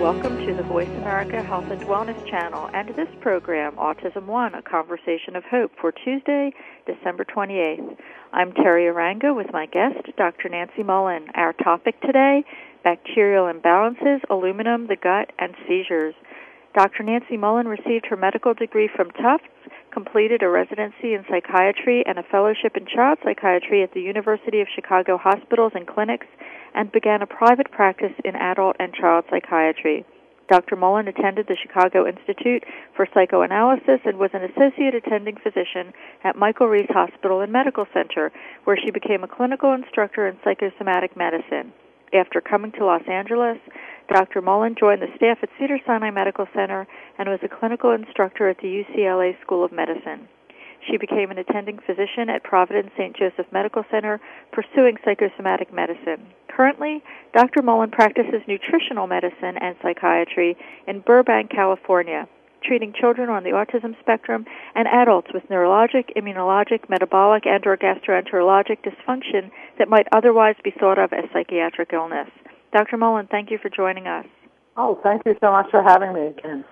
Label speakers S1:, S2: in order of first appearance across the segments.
S1: Welcome to the Voice America Health and Wellness Channel and this program, Autism One, a conversation of hope for Tuesday, December 28th. I'm Teri Arranga with my guest, Dr. Nancy Mullan. Our topic today, bacterial imbalances, aluminum, the gut, and seizures. Dr. Nancy Mullan received her medical degree from Tufts, completed a residency in psychiatry and a fellowship in child psychiatry at the University of Chicago Hospitals and Clinics, and began a private practice in adult and child psychiatry. Dr. Mullan attended the Chicago Institute for Psychoanalysis and was an associate attending physician at Michael Reese Hospital and Medical Center, where she became a clinical instructor in psychosomatic medicine. After coming to Los Angeles, Dr. Mullan joined the staff at Cedars-Sinai Medical Center and was a clinical instructor at the UCLA School of Medicine. She became an attending physician at Providence St. Joseph Medical Center, pursuing psychosomatic medicine. Currently, Dr. Mullan practices nutritional medicine and psychiatry in Burbank, California, treating children on the autism spectrum and adults with neurologic, immunologic, metabolic, and or gastroenterologic dysfunction that might otherwise be thought of as psychiatric illness. Dr. Mullan, thank you for joining us.
S2: Oh, thank you so much for having me again.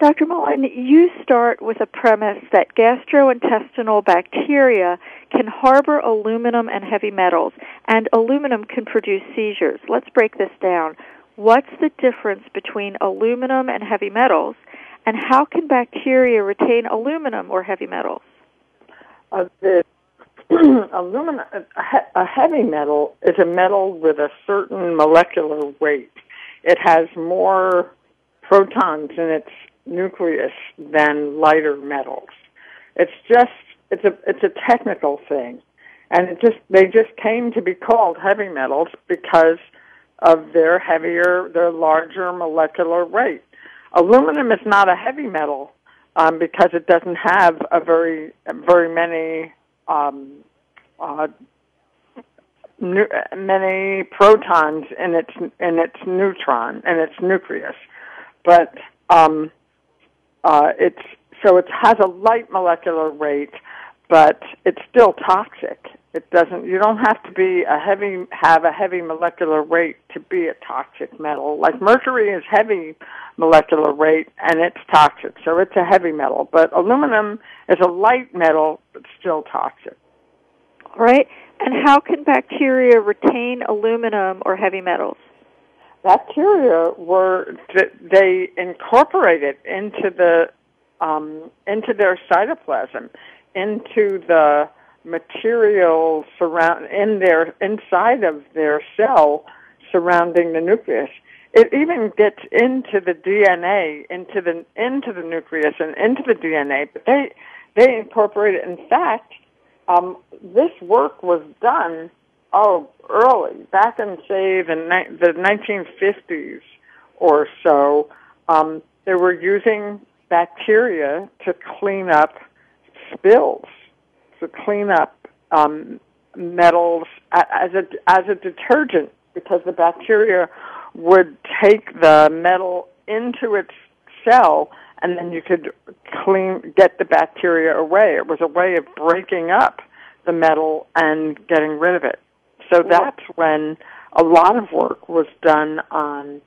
S1: Dr. Mullan, you start with a premise that gastrointestinal bacteria can harbor aluminum and heavy metals, and aluminum can produce seizures. Let's break this down. What's the difference between aluminum and heavy metals, and how can bacteria retain aluminum or heavy metals?
S2: Uh, the aluminum, a heavy metal is a metal with a certain molecular weight. It has more protons in its nucleus than lighter metals. It's just it's a it's a technical thing, and it just they just came to be called heavy metals because of their heavier, their larger molecular weight. Aluminum is not a heavy metal um, because it doesn't have a very very many um, uh, many protons in its in its neutron in its nucleus, but um, uh, it's so it has a light molecular weight, but it's still toxic. It doesn't. You don't have to be a heavy have a heavy molecular weight to be a toxic metal. Like mercury is heavy molecular weight and it's toxic, so it's a heavy metal. But aluminum is a light metal but still toxic.
S1: Right. And how can bacteria retain aluminum or heavy metals?
S2: Bacteria were they incorporated into the um, into their cytoplasm, into the material surround in their inside of their cell surrounding the nucleus. It even gets into the DNA, into the into the nucleus and into the DNA. But they they incorporate it. In fact, um, this work was done Oh, early, back in say the the 1950s or so, um, they were using bacteria to clean up spills, to clean up um, metals as a as a detergent because the bacteria would take the metal into its cell and then you could clean get the bacteria away. It was a way of breaking up the metal and getting rid of it. So that's when a lot of work was done on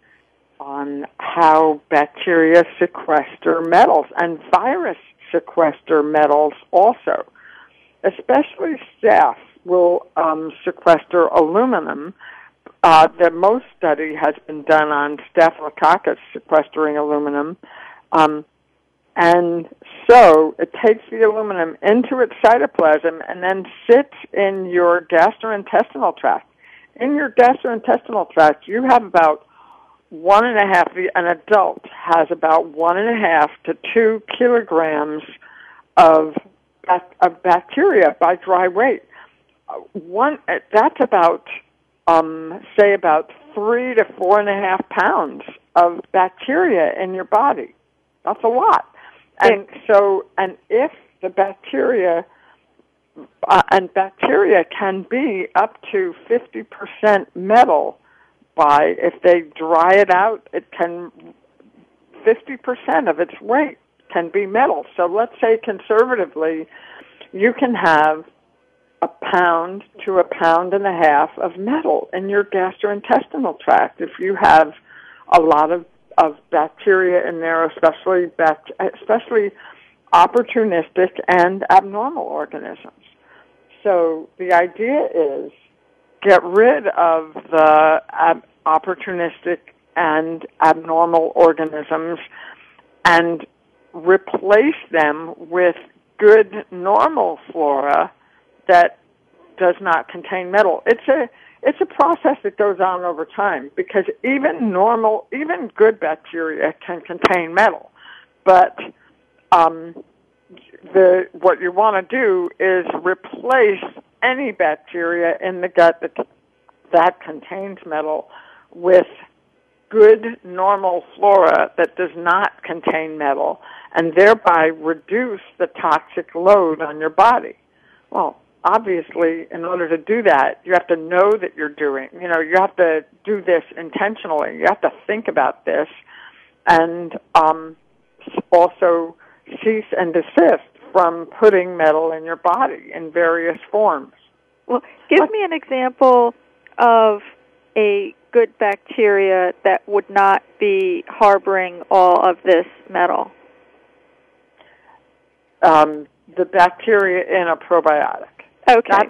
S2: on how bacteria sequester metals and virus sequester metals also, especially staph. will um, sequester aluminum. Uh, the most study has been done on Staphylococcus sequestering aluminum. Um, and so it takes the aluminum into its cytoplasm and then sits in your gastrointestinal tract. In your gastrointestinal tract, you have about one and a half, an adult has about one and a half to two kilograms of, of bacteria by dry weight. One, that's about, um, say about three to four and a half pounds of bacteria in your body. That's a lot. And so, and if the bacteria, uh, and bacteria can be up to 50% metal by, if they dry it out, it can, 50% of its weight can be metal. So let's say conservatively, you can have a pound to a pound and a half of metal in your gastrointestinal tract if you have a lot of of bacteria in there, especially bact- especially opportunistic and abnormal organisms. So the idea is get rid of the ab- opportunistic and abnormal organisms and replace them with good normal flora that does not contain metal. It's a it's a process that goes on over time because even normal, even good bacteria can contain metal. But um, the what you want to do is replace any bacteria in the gut that that contains metal with good normal flora that does not contain metal and thereby reduce the toxic load on your body. Well, obviously, in order to do that, you have to know that you're doing, you know, you have to do this intentionally. You have to think about this and um, also cease and desist from putting metal in your body in various forms.
S1: Well, give me an example of a good bacteria that would not be harboring all of this metal.
S2: Um, the bacteria in a probiotic.
S1: Okay.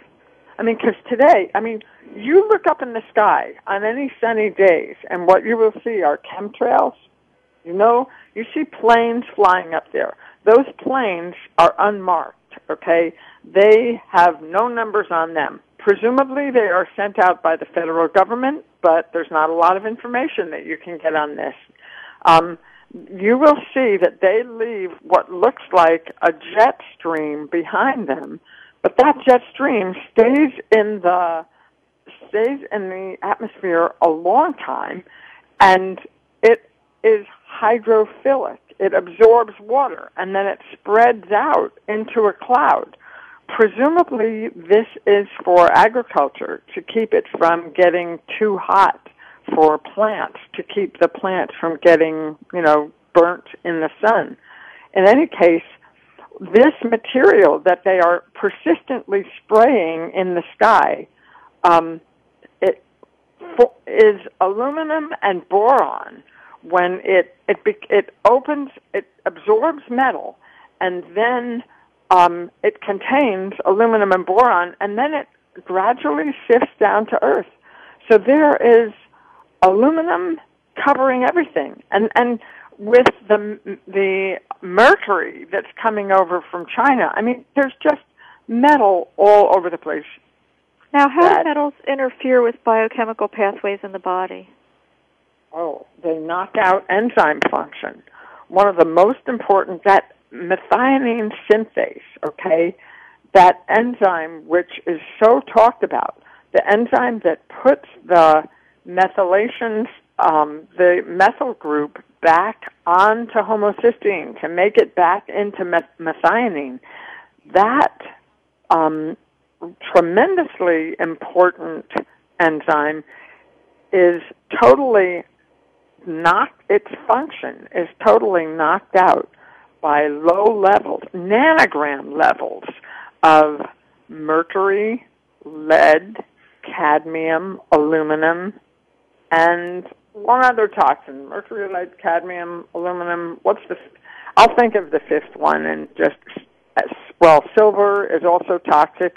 S2: I mean, because today, I mean, you look up in the sky on any sunny days, and what you will see are chemtrails. You know, you see planes flying up there. Those planes are unmarked, okay? They have no numbers on them. Presumably, they are sent out by the federal government, but there's not a lot of information that you can get on this. Um, you will see that they leave what looks like a jet stream behind them but that jet stream stays in the stays in the atmosphere a long time, and it is hydrophilic. It absorbs water, and then it spreads out into a cloud. Presumably, this is for agriculture to keep it from getting too hot for plants, to keep the plants from getting, you know, burnt in the sun. In any case, this material that they are persistently spraying in the sky um, it is aluminum and boron. When it it it opens, it absorbs metal, and then um, it contains aluminum and boron, and then it gradually sifts down to earth. So there is aluminum covering everything, and and with the the mercury that's coming over from China. I mean, there's just metal all over the place.
S1: Now, how that, do metals interfere with biochemical pathways in the body?
S2: Oh, they knock out enzyme function. One of the most important that methionine synthase, okay? That enzyme which is so talked about, the enzyme that puts the methylation um, the methyl group back onto homocysteine to make it back into methionine. That um, tremendously important enzyme is totally knocked, its function is totally knocked out by low levels, nanogram levels of mercury, lead, cadmium, aluminum, and one other toxin: mercury, lead, cadmium, aluminum. What's the? I'll think of the fifth one and just well, silver is also toxic.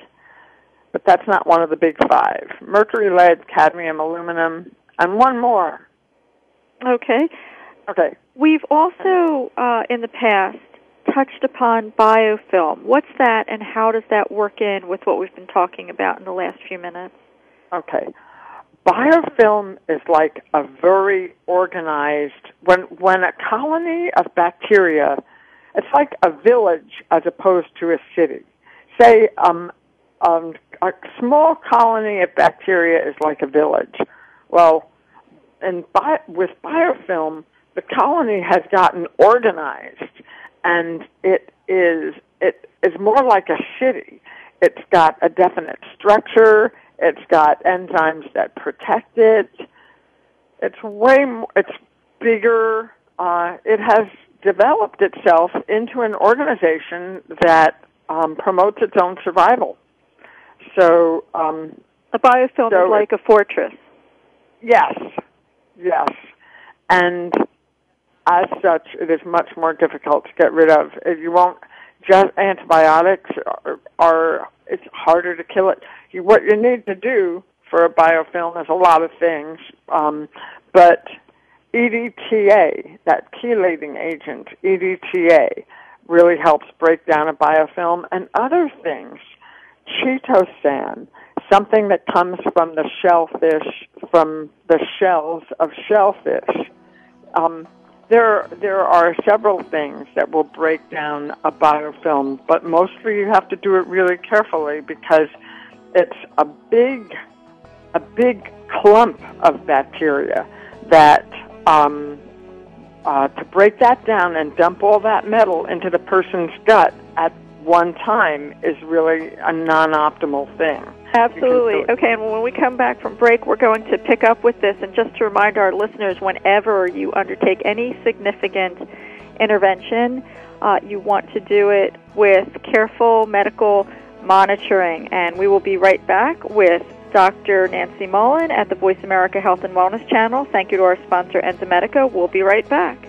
S2: but that's not one of the big five. Mercury, lead, cadmium, aluminum, and one more.
S1: Okay.
S2: Okay.
S1: We've also, uh, in the past, touched upon biofilm. What's that, and how does that work in with what we've been talking about in the last few minutes?
S2: Okay. Biofilm is like a very organized when when a colony of bacteria it's like a village as opposed to a city. Say um, um, a small colony of bacteria is like a village. Well, and bi- with biofilm, the colony has gotten organized, and it is it is more like a city. It's got a definite structure. It's got enzymes that protect it. It's way more, it's bigger. Uh, it has developed itself into an organization that um, promotes its own survival. So um,
S1: a biofilm so is like a fortress.
S2: Yes, yes, and as such, it is much more difficult to get rid of. If you won't, just antibiotics are, are it's harder to kill it. You, what you need to do for a biofilm is a lot of things, um, but EDTA, that chelating agent, EDTA, really helps break down a biofilm and other things. Chitosan, something that comes from the shellfish, from the shells of shellfish. Um, there, there are several things that will break down a biofilm, but mostly you have to do it really carefully because it's a big, a big clump of bacteria that um, uh, to break that down and dump all that metal into the person's gut at one time is really a non-optimal thing.
S1: Absolutely. Okay, and when we come back from break, we're going to pick up with this. And just to remind our listeners, whenever you undertake any significant intervention, uh, you want to do it with careful medical monitoring. And we will be right back with Dr. Nancy Mullan at the Voice America Health and Wellness Channel. Thank you to our sponsor, Enzymedica. We'll be right back.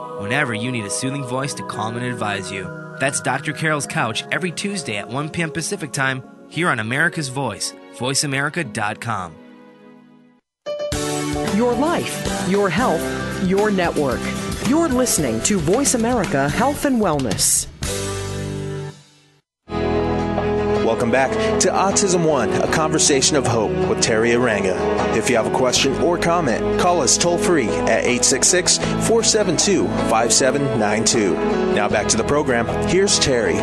S3: whenever you need a soothing voice to calm and advise you. That's Dr. Carol's Couch every Tuesday at 1 p.m. Pacific Time here on America's Voice, voiceamerica.com.
S4: Your life, your health, your network. You're listening to Voice America Health and Wellness.
S5: Welcome back to Autism One, a conversation of hope with Teri Arranga. If you have a question or comment, call us toll free at 866 472 5792. Now back to the program. Here's Teri.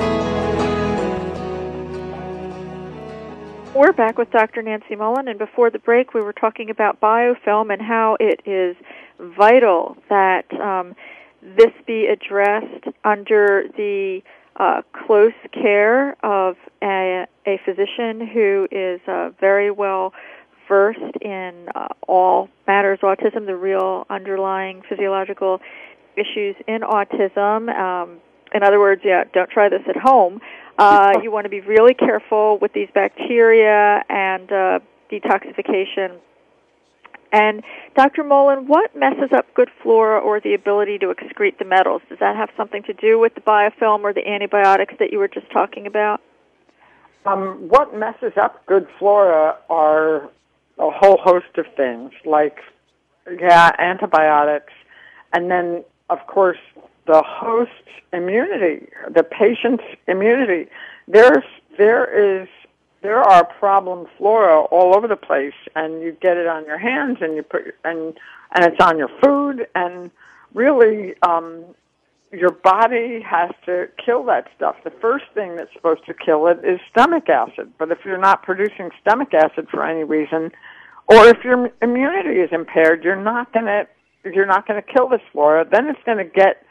S1: We're back with Dr. Nancy Mullan, and before the break, we were talking about biofilm and how it is vital that um, this be addressed under the uh, close care of a, a physician who is uh, very well versed in uh, all matters autism, the real underlying physiological issues in autism. Um, in other words, yeah, don't try this at home. Uh, you want to be really careful with these bacteria and uh, detoxification. And Dr. Mullan, what messes up good flora or the ability to excrete the metals? Does that have something to do with the biofilm or the antibiotics that you were just talking about?
S2: Um, what messes up good flora are a whole host of things, like yeah, antibiotics, and then of course the host's immunity, the patient's immunity. There's there is there are problem flora all over the place, and you get it on your hands, and you put and and it's on your food, and really, um, your body has to kill that stuff. The first thing that's supposed to kill it is stomach acid. But if you're not producing stomach acid for any reason, or if your immunity is impaired, you're not to you're not to kill this flora. Then it's to get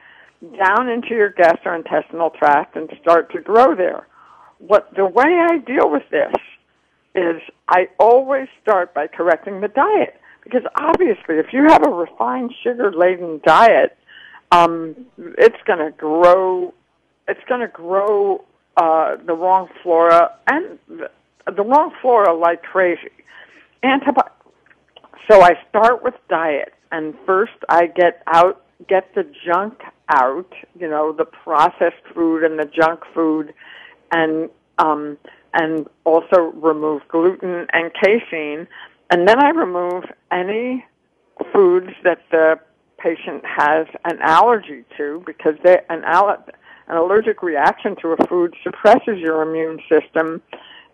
S2: down into your gastrointestinal tract and start to grow there what the way I deal with this is I always start by correcting the diet because obviously if you have a refined sugar laden diet, um, it's going to grow. It's going to grow uh, the wrong flora and the, the wrong flora like crazy. Antibi- so I start with diet, and first I get out, get the junk out. You know, the processed food and the junk food and um, and also remove gluten and casein. And then I remove any foods that the patient has an allergy to because they, an, aller- an allergic reaction to a food suppresses your immune system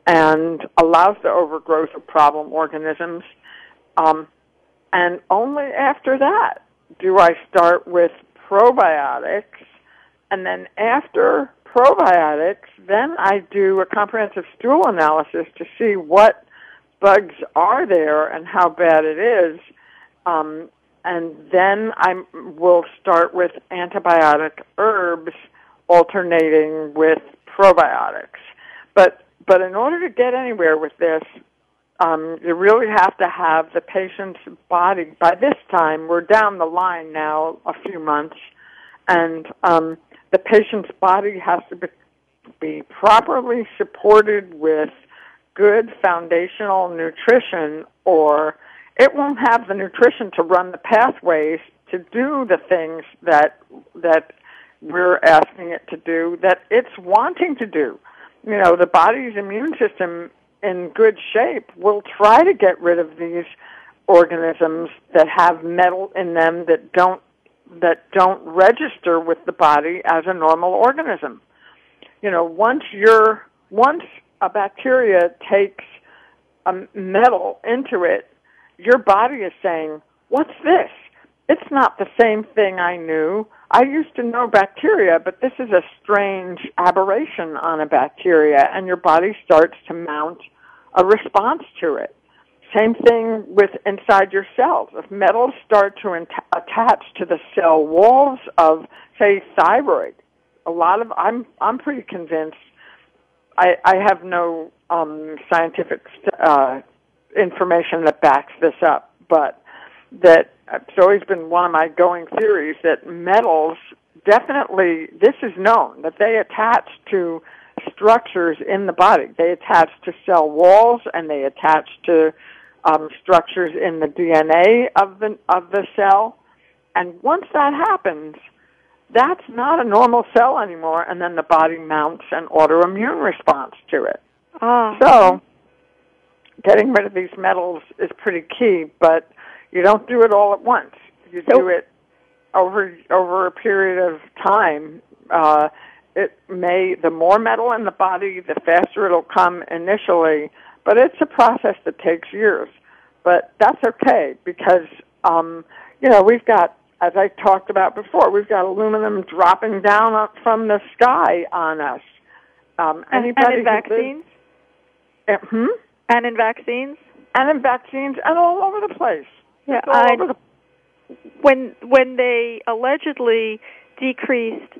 S2: and allows the overgrowth of problem organisms. Um, and only after that do I start with probiotics. And then after probiotics, then I do a comprehensive stool analysis to see what bugs are there and how bad it is. Um, and then I will start with antibiotic herbs alternating with probiotics. But but in order to get anywhere with this, um, you really have to have the patient's body. By this time, we're down the line now a few months, and um, the patient's body has to be, be properly supported with good foundational nutrition or it won't have the nutrition to run the pathways to do the things that that we're asking it to do that it's wanting to do. You know, the body's immune system in good shape will try to get rid of these organisms that have metal in them that don't that don't register with the body as a normal organism. You know, once you're once a bacteria takes a metal into it, your body is saying, "What's this? It's not the same thing I knew. I used to know bacteria, but this is a strange aberration on a bacteria," and your body starts to mount a response to it. Same thing with inside your cells. If metals start to in- attach to the cell walls of, say, thyroid, a lot of I'm I'm pretty convinced. I I have no um, scientific uh, information that backs this up, but that it's always been one of my going theories that metals definitely this is known that they attach to structures in the body. They attach to cell walls and they attach to um, structures in the DNA of the of the cell, and once that happens, that's not a normal cell anymore, and then the body mounts an autoimmune response to it.
S1: Ah.
S2: So, getting rid of these metals is pretty key, but you don't do it all at once. You do it over over a period of time. Uh, it may the more metal in the body, the faster it'll come initially but it's a process that takes years. But that's okay because, um, you know, we've got, as I talked about before, we've got aluminum dropping down up from the sky on us. Um,
S1: and,
S2: anybody
S1: and in vaccines?
S2: uh, hmm?
S1: And in vaccines?
S2: And in vaccines and all over the place.
S1: Yeah,
S2: all
S1: I,
S2: over the,
S1: when when they allegedly decreased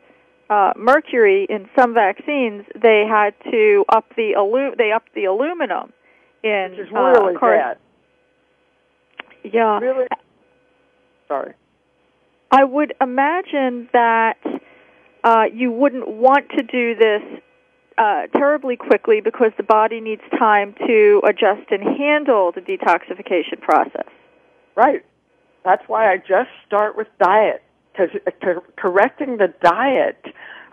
S1: uh, mercury in some vaccines, they had to up the alu- they upped the aluminum in
S2: Which is really
S1: uh, car-
S2: bad.
S1: Yeah,
S2: Really. Sorry.
S1: I would imagine that uh, you wouldn't want to do this uh, terribly quickly because the body needs time to adjust and handle the detoxification process.
S2: Right. That's why I just start with diet because correcting the diet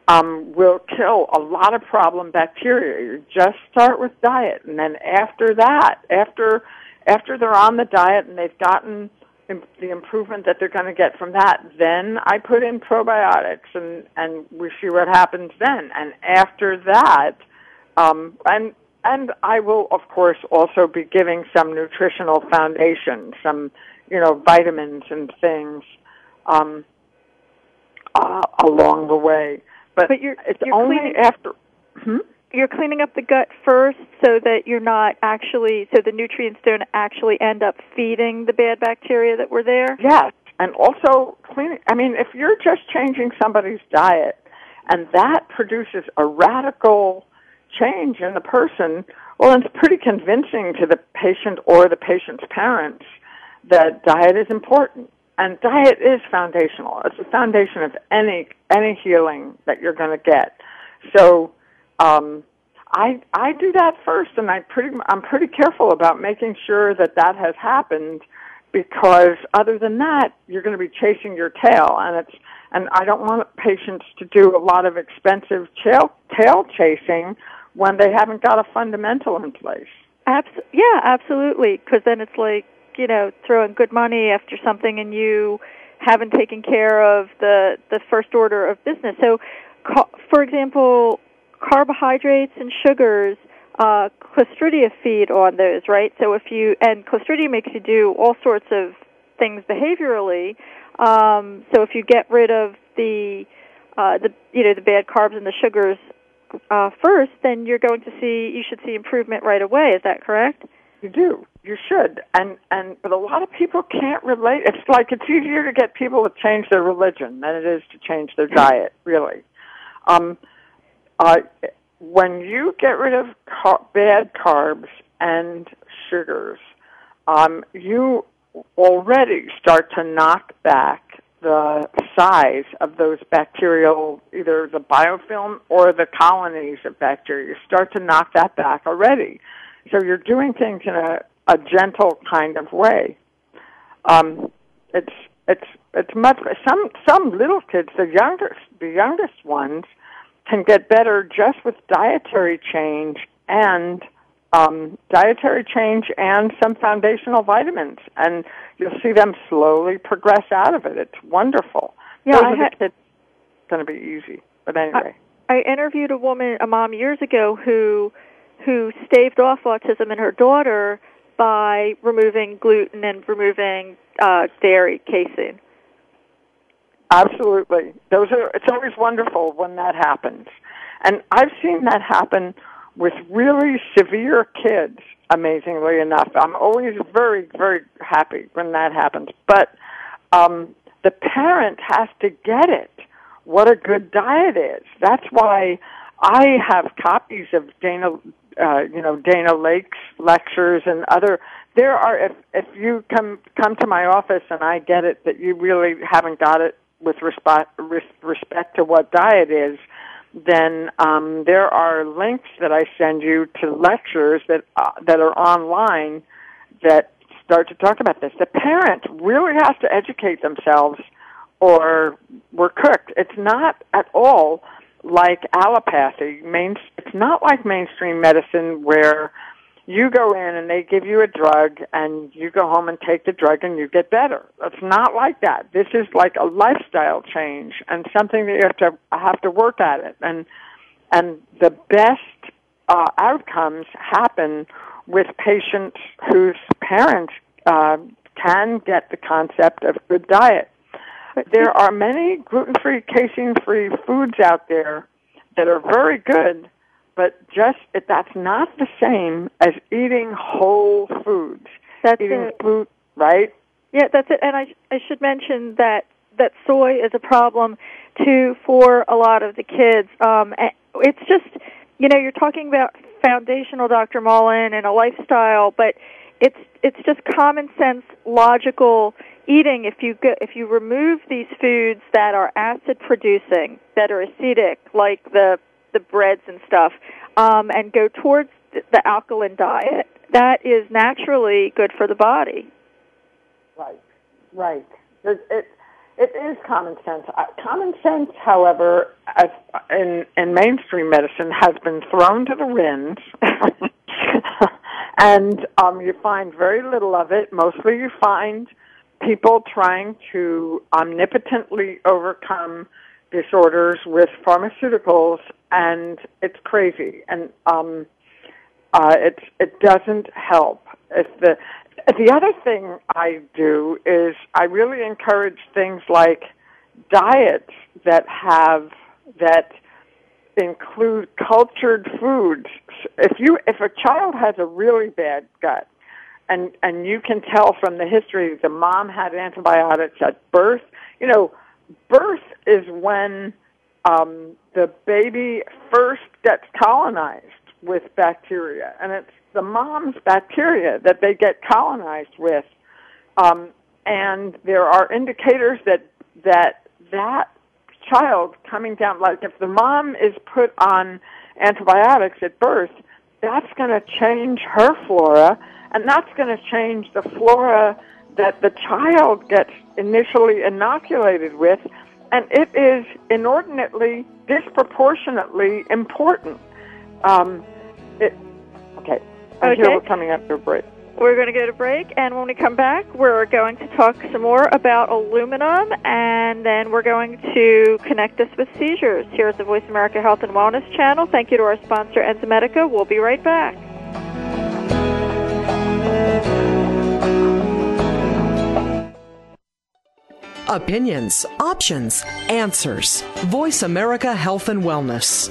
S2: um, will kill a lot of problem bacteria. You just start with diet, and then after that, after after they're on the diet and they've gotten the improvement that they're going to get from that, then I put in probiotics and and we see what happens then. And after that, um, and and I will of course also be giving some nutritional foundation, some you know vitamins and things um, uh, along the way. But,
S1: But you're-
S2: it's
S1: you're
S2: only
S1: cleaning-
S2: after. Hmm?
S1: You're cleaning up the gut first so that you're not actually so the nutrients don't actually end up feeding the bad bacteria that were there.
S2: Yes, and also cleaning. I mean, if you're just changing somebody's diet, and that produces a radical change in the person, well, it's pretty convincing to the patient or the patient's parents that diet is important. And diet is foundational. It's the foundation of any any healing that you're going to get. So, um, I I do that first, and I pretty I'm pretty careful about making sure that that has happened because other than that, you're going to be chasing your tail, and it's and I don't want patients to do a lot of expensive tail tail chasing when they haven't got a fundamental in place.
S1: Abs- yeah, absolutely. Because then it's like you know throwing good money after something, and you haven't taken care of the the first order of business. So, ca- for example, carbohydrates and sugars, uh, Clostridia feed on those, right? So if you and Clostridia makes you do all sorts of things behaviorally. Um, so if you get rid of the uh, the you know the bad carbs and the sugars uh, first, then you're going to see you should see improvement right away. Is that correct?
S2: You do. You should. And and but a lot of people can't relate. It's like it's easier to get people to change their religion than it is to change their diet. Really. Um, uh, when you get rid of car- bad carbs and sugars, um, you already start to knock back the size of those bacterial, either the biofilm or the colonies of bacteria. You start to knock that back already. So you're doing things in a, a gentle kind of way. Um, it's it's it's much some some little kids, the youngest the youngest ones, can get better just with dietary change and um, dietary change and some foundational vitamins, and you'll see them slowly progress out of it. It's wonderful.
S1: Yeah,
S2: Those
S1: I had-.
S2: It's going to be easy, but anyway.
S1: I interviewed a woman, a mom years ago who who staved off autism in her daughter by removing gluten and removing uh, dairy casein.
S2: Absolutely. Those are it's always wonderful when that happens. And I've seen that happen with really severe kids, amazingly enough. I'm always very, very happy when that happens. But um the parent has to get it what a good diet is. That's why I have copies of Dana uh, you know Dana Laake's lectures and other there are if if you come come to my office and I get it that you really haven't got it with respect res, respect to what diet is then um, there are links that I send you to lectures that uh, that are online that start to talk about this. The parent really has to educate themselves, or we're cooked. It's not at all like allopathy. Main, it's not like mainstream medicine where you go in and they give you a drug and you go home and take the drug and you get better. It's not like that. This is like a lifestyle change and something that you have to have to work at it. And and the best uh, outcomes happen with patients whose parents uh, can get the concept of good diet. There are many gluten-free, casein-free foods out there that are very good, but just that's not the same as eating whole foods.
S1: That's
S2: eating
S1: it.
S2: food, right?
S1: Yeah, that's it. And I I should mention that that soy is a problem too for a lot of the kids. Um, it's just you know you're talking about foundational, Dr. Mullan, and a lifestyle, but it's it's just common sense, logical eating. If you go, if you remove these foods that are acid producing, that are acidic, like the the breads and stuff, um, and go towards the alkaline diet, that is naturally good for the body.
S2: Right, right. It, it, it is common sense. Uh, common sense, however, as, in in mainstream medicine, has been thrown to the winds, and um, you find very little of it. Mostly, you find people trying to omnipotently overcome disorders with pharmaceuticals, and it's crazy. And um, uh, it it doesn't help. If the the other thing I do is I really encourage things like diets that have that include cultured foods. If you if a child has a really bad gut and and you can tell from the history the mom had antibiotics at birth, you know, birth is when um the baby first gets colonized with bacteria and it's the mom's bacteria that they get colonized with. Um, and there are indicators that that that child coming down, like if the mom is put on antibiotics at birth, that's going to change her flora, and that's going to change the flora that the child gets initially inoculated with, and it is inordinately, disproportionately important. Um, it, okay, I okay. hear we're coming up to a break.
S1: We're going to go to break, and when we come back, we're going to talk some more about aluminum, and then we're going to connect us with seizures here at the Voice America Health and Wellness channel. Thank you to our sponsor, Enzymedica. We'll be right back.
S4: Opinions, options, answers. Voice America Health and Wellness.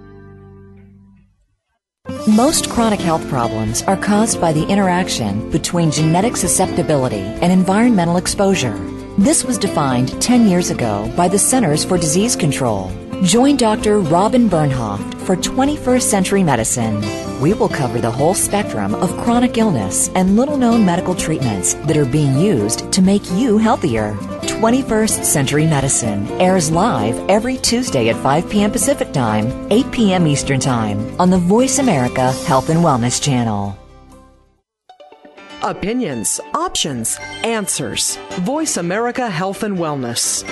S6: Most chronic health problems are caused by the interaction between genetic susceptibility and environmental exposure. This was defined 10 years ago by the Centers for Disease Control. Join Dr. Robin Bernhoft for 21st Century Medicine. We will cover the whole spectrum of chronic illness and little known medical treatments that are being used to make you healthier. 21st Century Medicine airs live every Tuesday at 5 p.m. Pacific Time, 8 p.m. Eastern Time on the Voice America Health and Wellness Channel.
S4: Opinions, options, answers. Voice America Health and Wellness.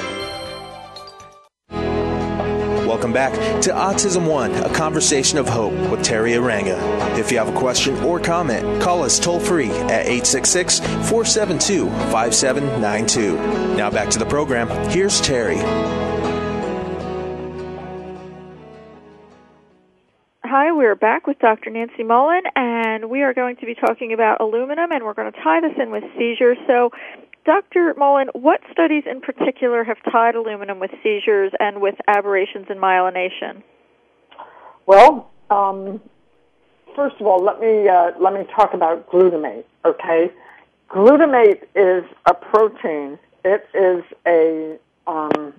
S5: Welcome back to Autism One, a conversation of hope with Teri Arranga. If you have a question or comment, call us toll free at 866 472 5792. Now back to the program. Here's Teri.
S1: Hi, we're back with Dr. Nancy Mullan, and we are going to be talking about aluminum, and we're going to tie this in with seizures. So, Dr. Mullan, what studies in particular have tied aluminum with seizures and with aberrations in myelination?
S2: Well, um, first of all, let me uh, let me talk about glutamate. Okay, glutamate is a protein. It is a um,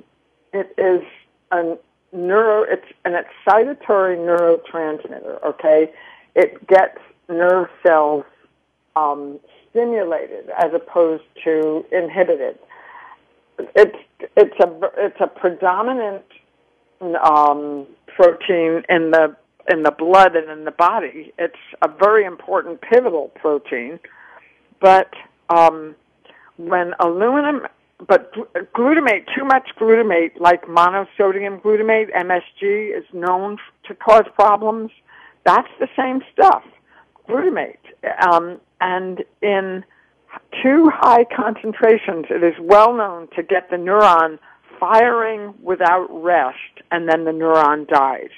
S2: it is a neuro. It's an excitatory neurotransmitter. Okay, it gets nerve cells um, stimulated as opposed to inhibited. It's it's a it's a predominant um, protein in the in the blood and in the body. It's a very important pivotal protein, but um, when aluminum, but glutamate, too much glutamate, like monosodium glutamate, MSG, is known to cause problems. That's the same stuff, glutamate. Um, and in too high concentrations, it is well known to get the neuron firing without rest, and then the neuron dies.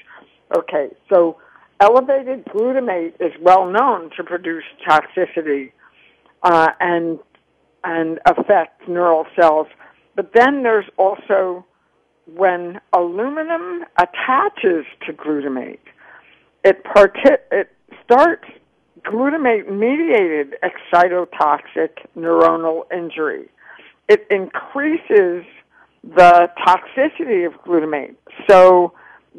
S2: Okay, so elevated glutamate is well known to produce toxicity uh, and and affect neural cells. But then there's also when aluminum attaches to glutamate, it parti- it starts glutamate mediated excitotoxic neuronal injury. It increases the toxicity of glutamate. So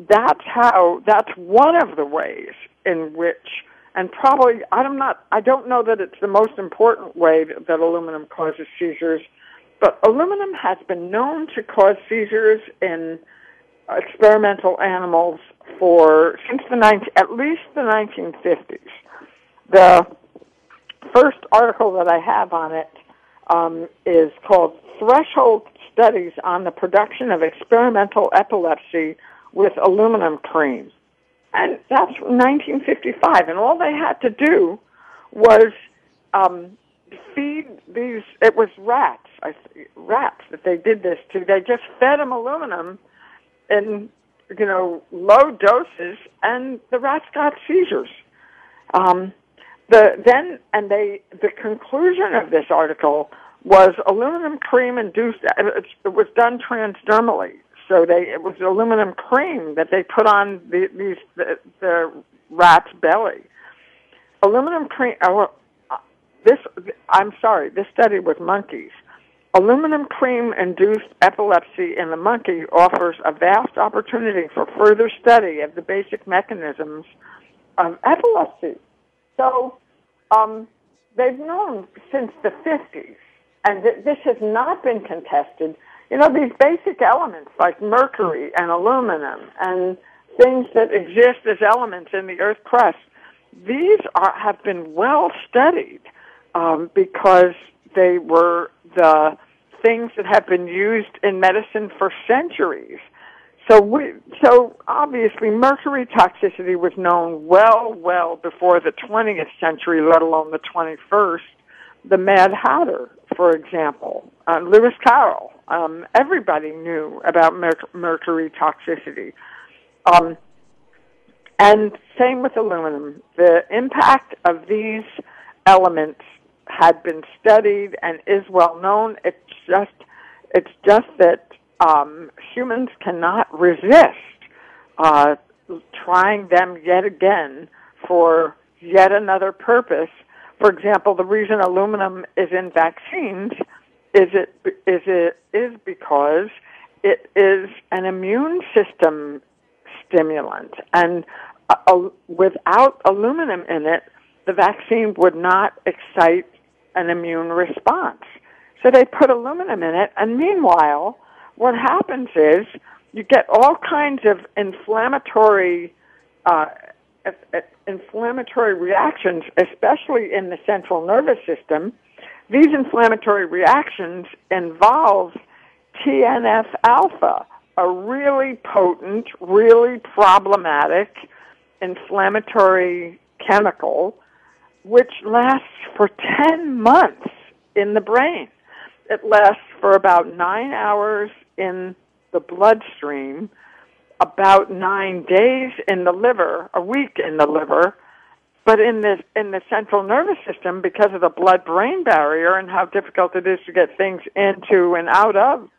S2: that's how that's one of the ways in which and probably I'm not I don't know that it's the most important way that, that aluminum causes seizures, but aluminum has been known to cause seizures in experimental animals for since the 19, at least the 1950s. The first article that I have on it um, is called "Threshold Studies on the Production of Experimental Epilepsy with Aluminum Cream." And that's 1955, and all they had to do was um, feed these. It was rats, I, rats that they did this to. They just fed them aluminum in you know low doses, and the rats got seizures. Um, the then and they the conclusion of this article was aluminum cream induced. It was done transdermally, so they it was aluminum cream that they put on the, these the, the rat's belly. Aluminum cream. Uh, this I'm sorry. This study with monkeys. Aluminum cream induced epilepsy in the monkey offers a vast opportunity for further study of the basic mechanisms of epilepsy. So um, they've known since the 50s, and th- this has not been contested you know, these basic elements like mercury and aluminum and things that exist as elements in the Earth crust, these are, have been well studied um, because they were the things that have been used in medicine for centuries. So we, so obviously mercury toxicity was known well, well before the 20th century, let alone the 21st. The Mad Hatter, for example, uh, Lewis Carroll, um, everybody knew about merc- mercury toxicity. Um, and same with aluminum. The impact of these elements had been studied and is well known. It's just it's just that um, humans cannot resist uh, trying them yet again for yet another purpose. For example, the reason aluminum is in vaccines is it is it is because it is an immune system stimulant, and uh, uh, without aluminum in it, the vaccine would not excite an immune response. So they put aluminum in it, and meanwhile, what happens is you get all kinds of inflammatory uh, inflammatory reactions, especially in the central nervous system these inflammatory reactions involve TNF alpha, a really potent, really problematic inflammatory chemical which lasts for 10 months in the brain. It lasts for about nine hours in the bloodstream, about nine days in the liver, a week in the liver, but in the in the central nervous system, because of the blood-brain barrier and how difficult it is to get things into and out of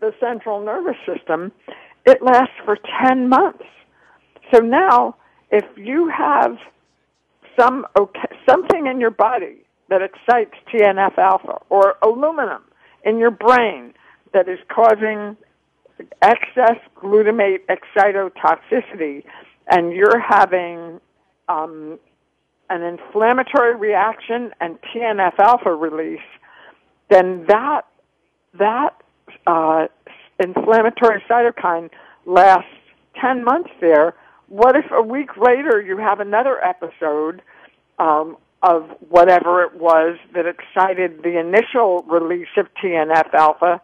S2: the central nervous system, it lasts for ten months. So now, if you have some okay, something in your body that excites TNF alpha or aluminum in your brain that is causing excess glutamate excitotoxicity, and you're having um, an inflammatory reaction and TNF alpha release, then that that uh, inflammatory cytokine lasts 10 months there. What if a week later you have another episode um, of whatever it was that excited the initial release of TNF alpha?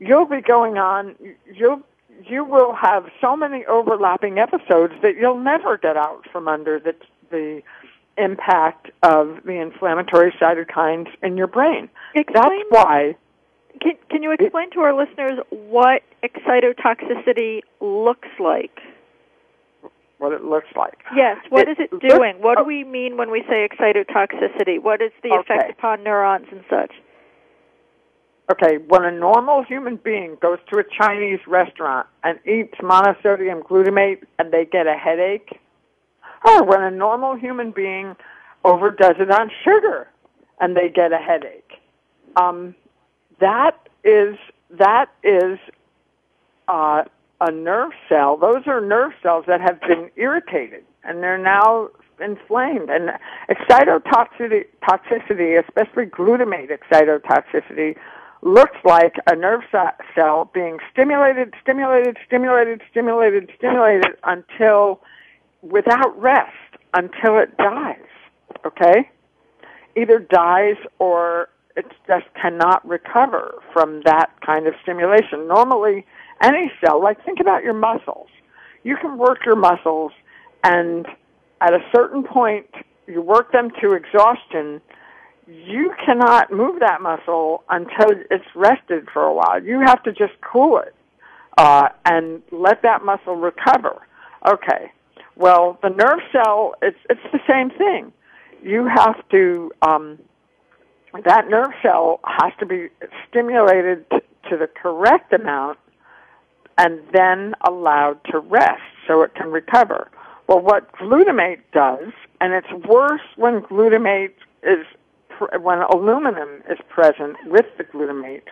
S2: You'll be going on. You'll you will have so many overlapping episodes that you'll never get out from under the the impact of the inflammatory cytokines in your brain.
S1: Explain,
S2: That's why.
S1: Can, can you explain to our listeners what excitotoxicity looks like?
S2: What it looks like.
S1: Yes. What
S2: It
S1: is it
S2: looks-
S1: doing? What do we mean when we say excitotoxicity? What is the effect upon neurons and such?
S2: Okay, when a normal human being goes to a Chinese restaurant and eats monosodium glutamate and they get a headache, or when a normal human being overdoes it on sugar and they get a headache, um, that is that is uh, a nerve cell. Those are nerve cells that have been irritated and they're now inflamed. And excitotoxicity, toxicity, especially glutamate excitotoxicity, looks like a nerve cell being stimulated, stimulated, stimulated, stimulated, stimulated until, without rest, until it dies. Okay? Either dies or it just cannot recover from that kind of stimulation. Normally, any cell, like think about your muscles. You can work your muscles and at a certain point you work them to exhaustion you cannot move that muscle until it's rested for a while. You have to just cool it uh, and let that muscle recover. Okay. Well, the nerve cell, it's it's the same thing. You have to um, that nerve cell has to be stimulated t- to the correct amount and then allowed to rest so it can recover. Well, what glutamate does, and it's worse when glutamate is when aluminum is present with the glutamate,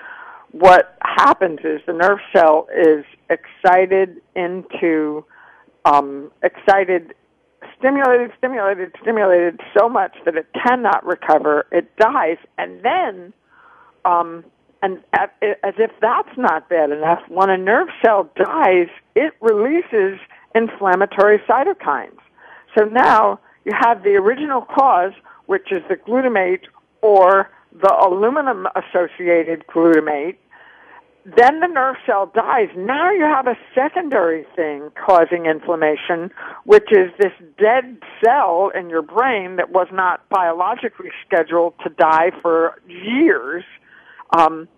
S2: what happens is the nerve cell is excited into um, excited, stimulated, stimulated, stimulated so much that it cannot recover. It dies, and then, um, and as if that's not bad enough, when a nerve cell dies, it releases inflammatory cytokines. So now you have the original cause, which is the glutamate or the aluminum associated glutamate. Then the nerve cell dies. Now you have a secondary thing causing inflammation, which is this dead cell in your brain that was not biologically scheduled to die for years. Um,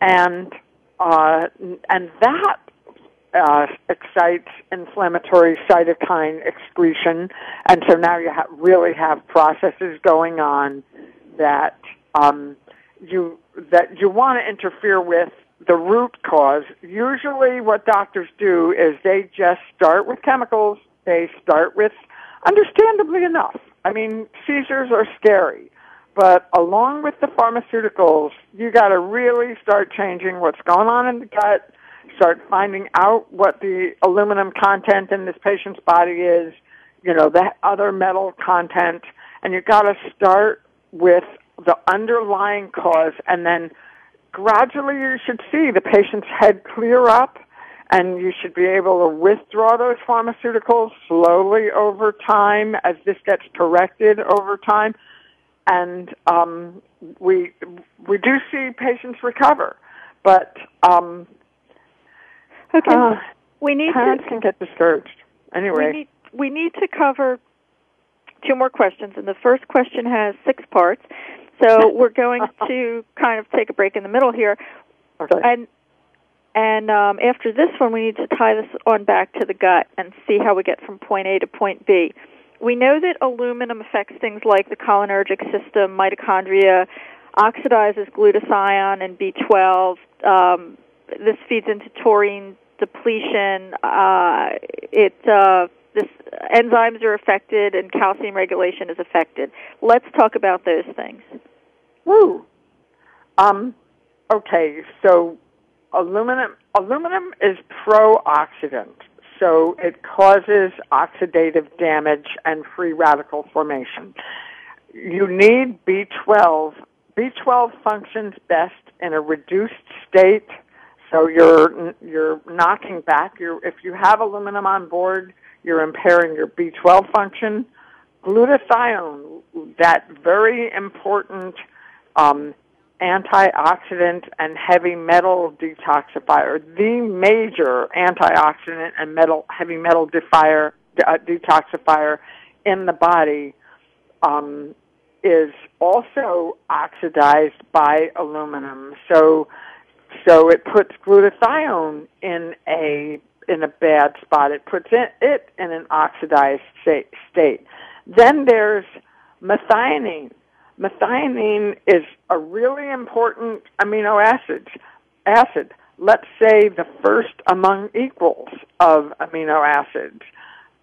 S2: and uh, and that uh, excites inflammatory cytokine excretion, and so now you ha- really have processes going on that um, you that you want to interfere with the root cause. Usually, what doctors do is they just start with chemicals. They start with, understandably enough. I mean, seizures are scary. But along with the pharmaceuticals, you got to really start changing what's going on in the gut, start finding out what the aluminum content in this patient's body is, you know, the other metal content, and you got to start with the underlying cause and then gradually you should see the patient's head clear up and you should be able to withdraw those pharmaceuticals slowly over time as this gets corrected over time and um, we we do see patients recover, but um,
S1: Okay.
S2: uh,
S1: we need
S2: parents
S1: to
S2: can get discouraged.
S1: we
S2: Anyway,
S1: need we need to cover two more questions, and the first question has six parts. So we're going to kind of take a break in the middle here,
S2: okay.
S1: and And um, after this one, we need to tie this on back to the gut and see how we get from point A to point B. We know that aluminum affects things like the cholinergic system, mitochondria, oxidizes glutathione and B12. Um, this feeds into taurine depletion. Uh, it uh, this enzymes are affected and calcium regulation is affected. Let's talk about those things.
S2: Woo. Um, okay, so aluminum aluminum is pro-oxidant, so it causes oxidative damage and free radical formation. You need B12. B12 functions best in a reduced state, so you're you're knocking back your if you have aluminum on board, you're impairing your B12 function. Glutathione, that very important um, antioxidant and heavy metal detoxifier, the major antioxidant and metal heavy metal defier, uh, detoxifier in the body, um, is also oxidized by aluminum. So, so it puts glutathione in a in a bad spot. It puts it, in an oxidized state. Then there's methionine. Methionine is a really important amino acid. Acid. Let's say the first among equals of amino acids,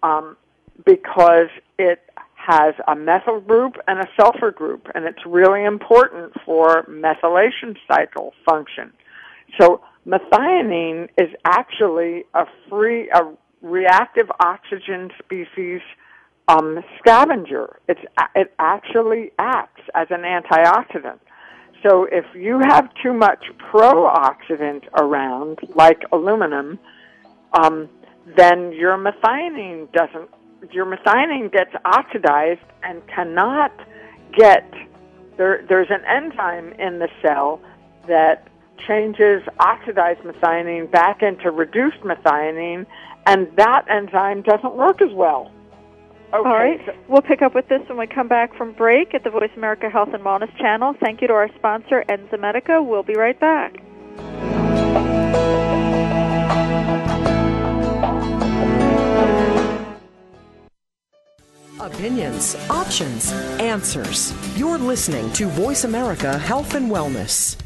S2: um, because it has a methyl group and a sulfur group, and it's really important for methylation cycle function. So methionine is actually a free, a reactive oxygen species um, scavenger. It's, it actually acts as an antioxidant. So if you have too much pro-oxidant around, like aluminum, um, then your methionine doesn't. Your methionine gets oxidized and cannot get. There, there's an enzyme in the cell that changes oxidized methionine back into reduced methionine, and that enzyme doesn't work as well.
S1: Okay. All right. We'll pick up with this when we come back from break at the Voice America Health and Wellness channel. Thank you to our sponsor, Enzymedica. We'll be right back.
S4: Opinions, options, answers. You're listening to Voice America Health and Wellness.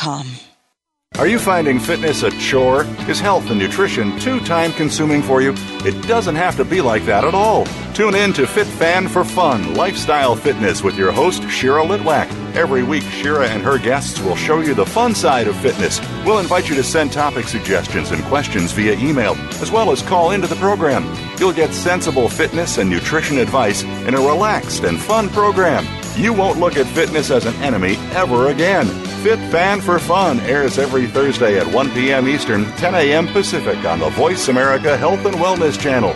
S7: Are you finding fitness a chore? Is health and nutrition too time consuming for you? It doesn't have to be like that at all. Tune in to Fit Fan for Fun Lifestyle Fitness with your host, Shira Litwack. Every week, Shira and her guests will show you the fun side of fitness. We'll invite you to send topic suggestions and questions via email, as well as call into the program. You'll get sensible fitness and nutrition advice in a relaxed and fun program. You won't look at fitness as an enemy ever again. Fit Fan for Fun airs every Thursday at 1 p.m. Eastern, 10 a.m. Pacific on the Voice America Health and Wellness Channel.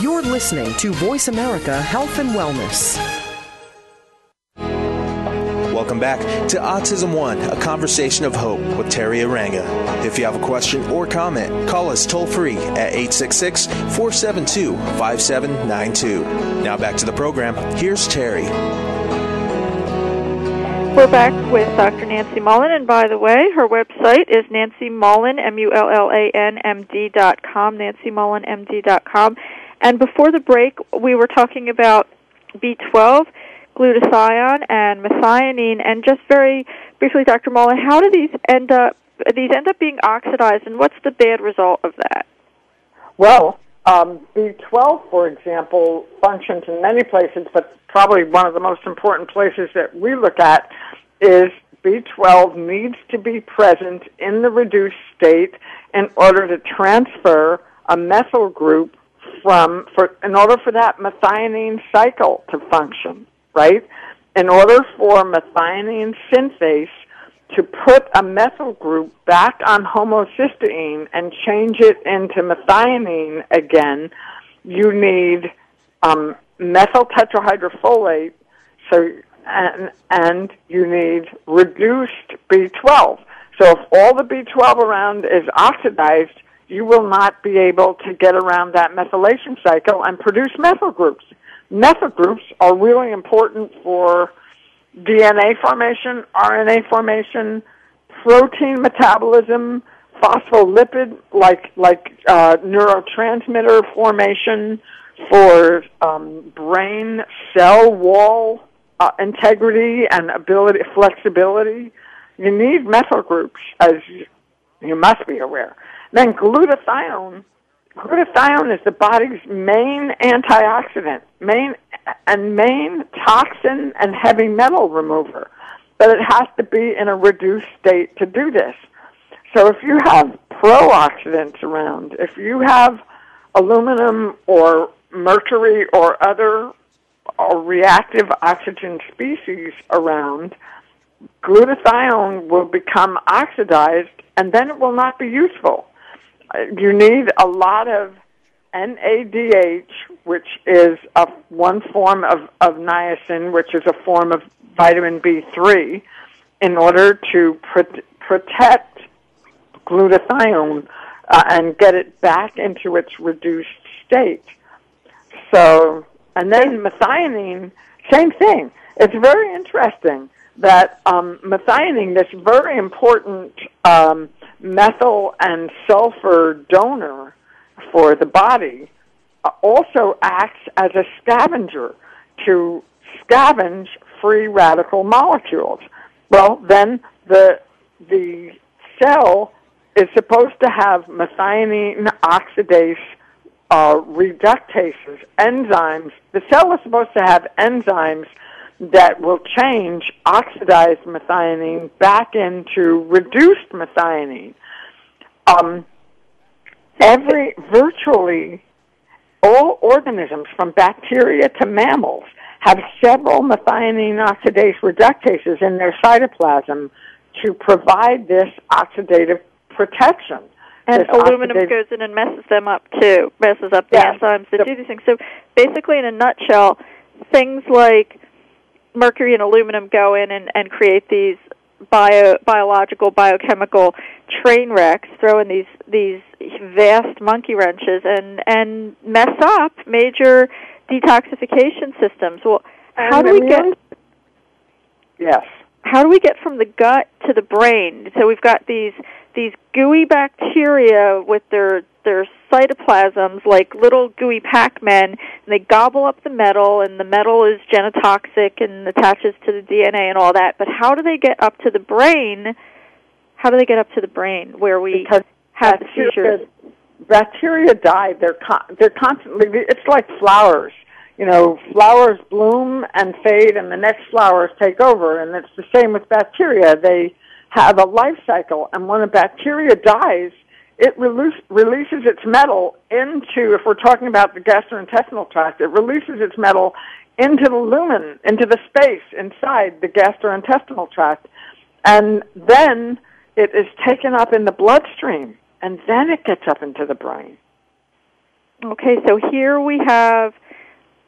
S4: You're listening to Voice America Health and Wellness.
S5: Welcome back to Autism One, a conversation of hope with Teri Arranga. If you have a question or comment, call us toll free at 866 472 5792. Now back to the program. Here's Teri.
S1: We're back with Dr. Nancy Mullan, and by the way, her website is Nancy Mullan, M-U-L-L-A-N-M-D dot com, Nancy Mullan, M-D dot com. And before the break, we were talking about B12, glutathione, and methionine, and just very briefly, Dr. Mullan, how do these end up? These end up being oxidized, and what's the bad result of that?
S2: Well, um, B12, for example, functions in many places, but probably one of the most important places that we look at is B12 needs to be present in the reduced state in order to transfer a methyl group from for in order for that methionine cycle to function, right? In order for methionine synthase to put a methyl group back on homocysteine and change it into methionine again, you need um, methyl tetrahydrofolate. So and and you need reduced B12. So if all the B12 around is oxidized, you will not be able to get around that methylation cycle and produce methyl groups. Methyl groups are really important for DNA formation, RNA formation, protein metabolism, phospholipid like like uh, neurotransmitter formation, for um, brain cell wall uh, integrity and ability flexibility. You need methyl groups, as you must be aware. Then glutathione. Glutathione is the body's main antioxidant, main and main toxin and heavy metal remover. But it has to be in a reduced state to do this. So if you have pro-oxidants around, if you have aluminum or mercury or other or reactive oxygen species around, glutathione will become oxidized and then it will not be useful. You need a lot of NADH, which is a, one form of, of niacin, which is a form of vitamin B3, in order to pr- protect glutathione uh, and get it back into its reduced state. So, and then methionine, same thing. It's very interesting that um, methionine, this very important um, methyl and sulfur donor for the body, uh, also acts as a scavenger to scavenge free radical molecules. Well, then the the cell is supposed to have methionine oxidase uh, reductases, enzymes. The cell is supposed to have enzymes that will change oxidized methionine back into reduced methionine. Um, every virtually all organisms, from bacteria to mammals, have several methionine oxidase reductases in their cytoplasm to provide this oxidative protection.
S1: And aluminum goes in and messes them up too, messes up the
S2: yes.
S1: enzymes that do these things. So basically, in a nutshell, things like mercury and aluminum go in and, and create these bio, biological, biochemical train wrecks, throw in these these vast monkey wrenches, and and mess up major detoxification systems. Well, how do we get?
S2: Yes.
S1: How do we get from the gut to the brain? So we've got these these gooey bacteria with their their cytoplasms like little gooey Pac-Men, and they gobble up the metal, and the metal is genotoxic and attaches to the DNA and all that. But how do they get up to the brain? How do they get up to the brain where we
S2: because
S1: have the seizures?
S2: Bacteria die. They're con- they're constantly. It's like flowers. You know, flowers bloom and fade, and the next flowers take over. And it's the same with bacteria. They have a life cycle, and when a bacteria dies, it release, releases its metal into, if we're talking about the gastrointestinal tract, it releases its metal into the lumen, into the space inside the gastrointestinal tract, and then it is taken up in the bloodstream, and then it gets up into the brain.
S1: Okay, so here we have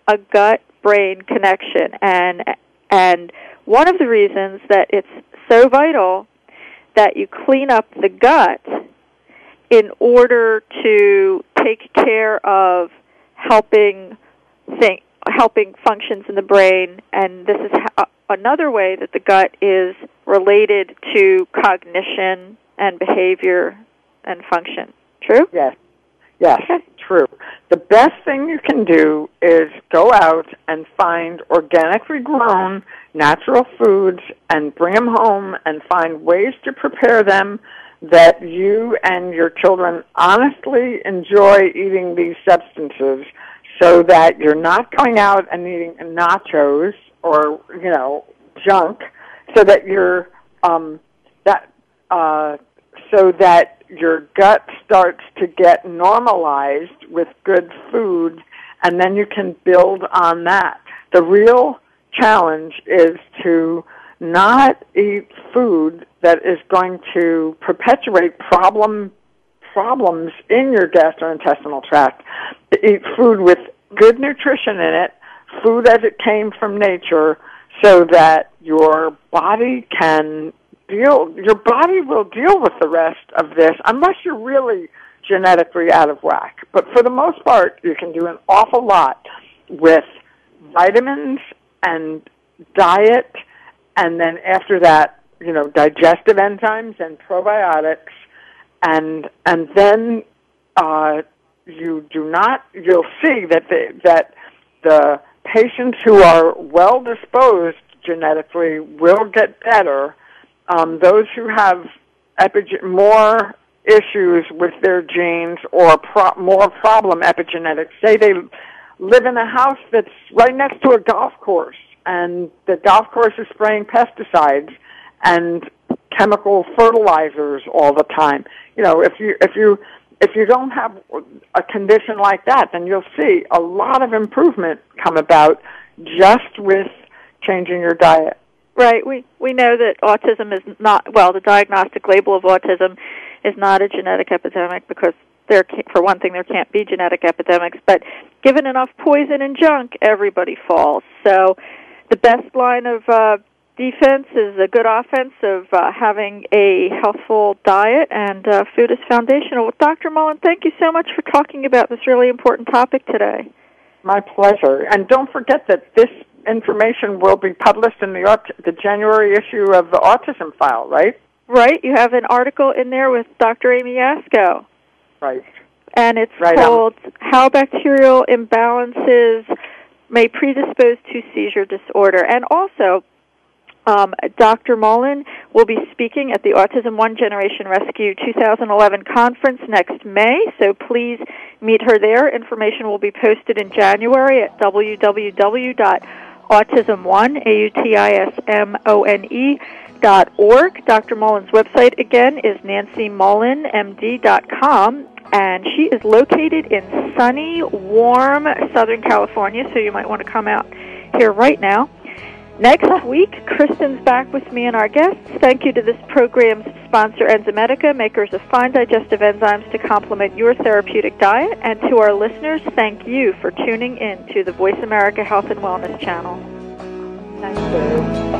S1: a gut brain connection, and And one of the reasons that it's so vital that you clean up the gut in order to take care of helping think, helping functions in the brain and this is ha- another way that the gut is related to cognition and behavior and function. True?
S2: Yes. Yes, true. The best thing you can do is go out and find organically grown natural foods and bring them home and find ways to prepare them that you and your children honestly enjoy eating these substances so that you're not going out and eating nachos or, you know, junk so that you're um that uh so that your gut starts to get normalized with good food and then you can build on that. The real challenge is to not eat food that is going to perpetuate problem problems in your gastrointestinal tract. Eat food with good nutrition in it, food as it came from nature, so that your body can deal your body will deal with the rest of this unless you're really genetically out of whack. But for the most part, you can do an awful lot with vitamins and diet and then after that, you know, digestive enzymes and probiotics. And and then uh you do not you'll see that the that the patients who are well disposed genetically will get better. Um, those who have epige- more issues with their genes or pro- more problem epigenetics, say they live in a house that's right next to a golf course and the golf course is spraying pesticides and chemical fertilizers all the time. You know, if you if you if you don't have a condition like that, then you'll see a lot of improvement come about just with changing your diet.
S1: Right. We we know that autism is not well. The diagnostic label of autism is not a genetic epidemic because there, for one thing, there can't be genetic epidemics. But given enough poison and junk, everybody falls. So, the best line of uh, defense is a good offense of uh, having a healthful diet, and uh, food is foundational. Well, Dr. Mullan, thank you so much for talking about this really important topic today.
S2: My pleasure. And don't forget that this information will be published in the the January issue of the Autism File, right?
S1: Right. You have an article in there with Dr. Amy Yasko.
S2: Right.
S1: And it's
S2: right,
S1: called "How Bacterial Imbalances May Predispose to Seizure Disorder," and also. Um, Dr. Mullan will be speaking at the Autism One Generation Rescue 2011 conference next May, so please meet her there. Information will be posted in January at www autism1, A-U-T-I-S-M-O-N-E dot org. Dr. Mullan's website again is nancymullanmd.com and she is located in sunny, warm Southern California, so you might want to come out here right now. Next week, Kristen's back with me and our guests. Thank you to this program's sponsor, Enzymedica, makers of fine digestive enzymes to complement your therapeutic diet. And to our listeners, thank you for tuning in to the Voice America Health and Wellness channel.
S2: Thank you.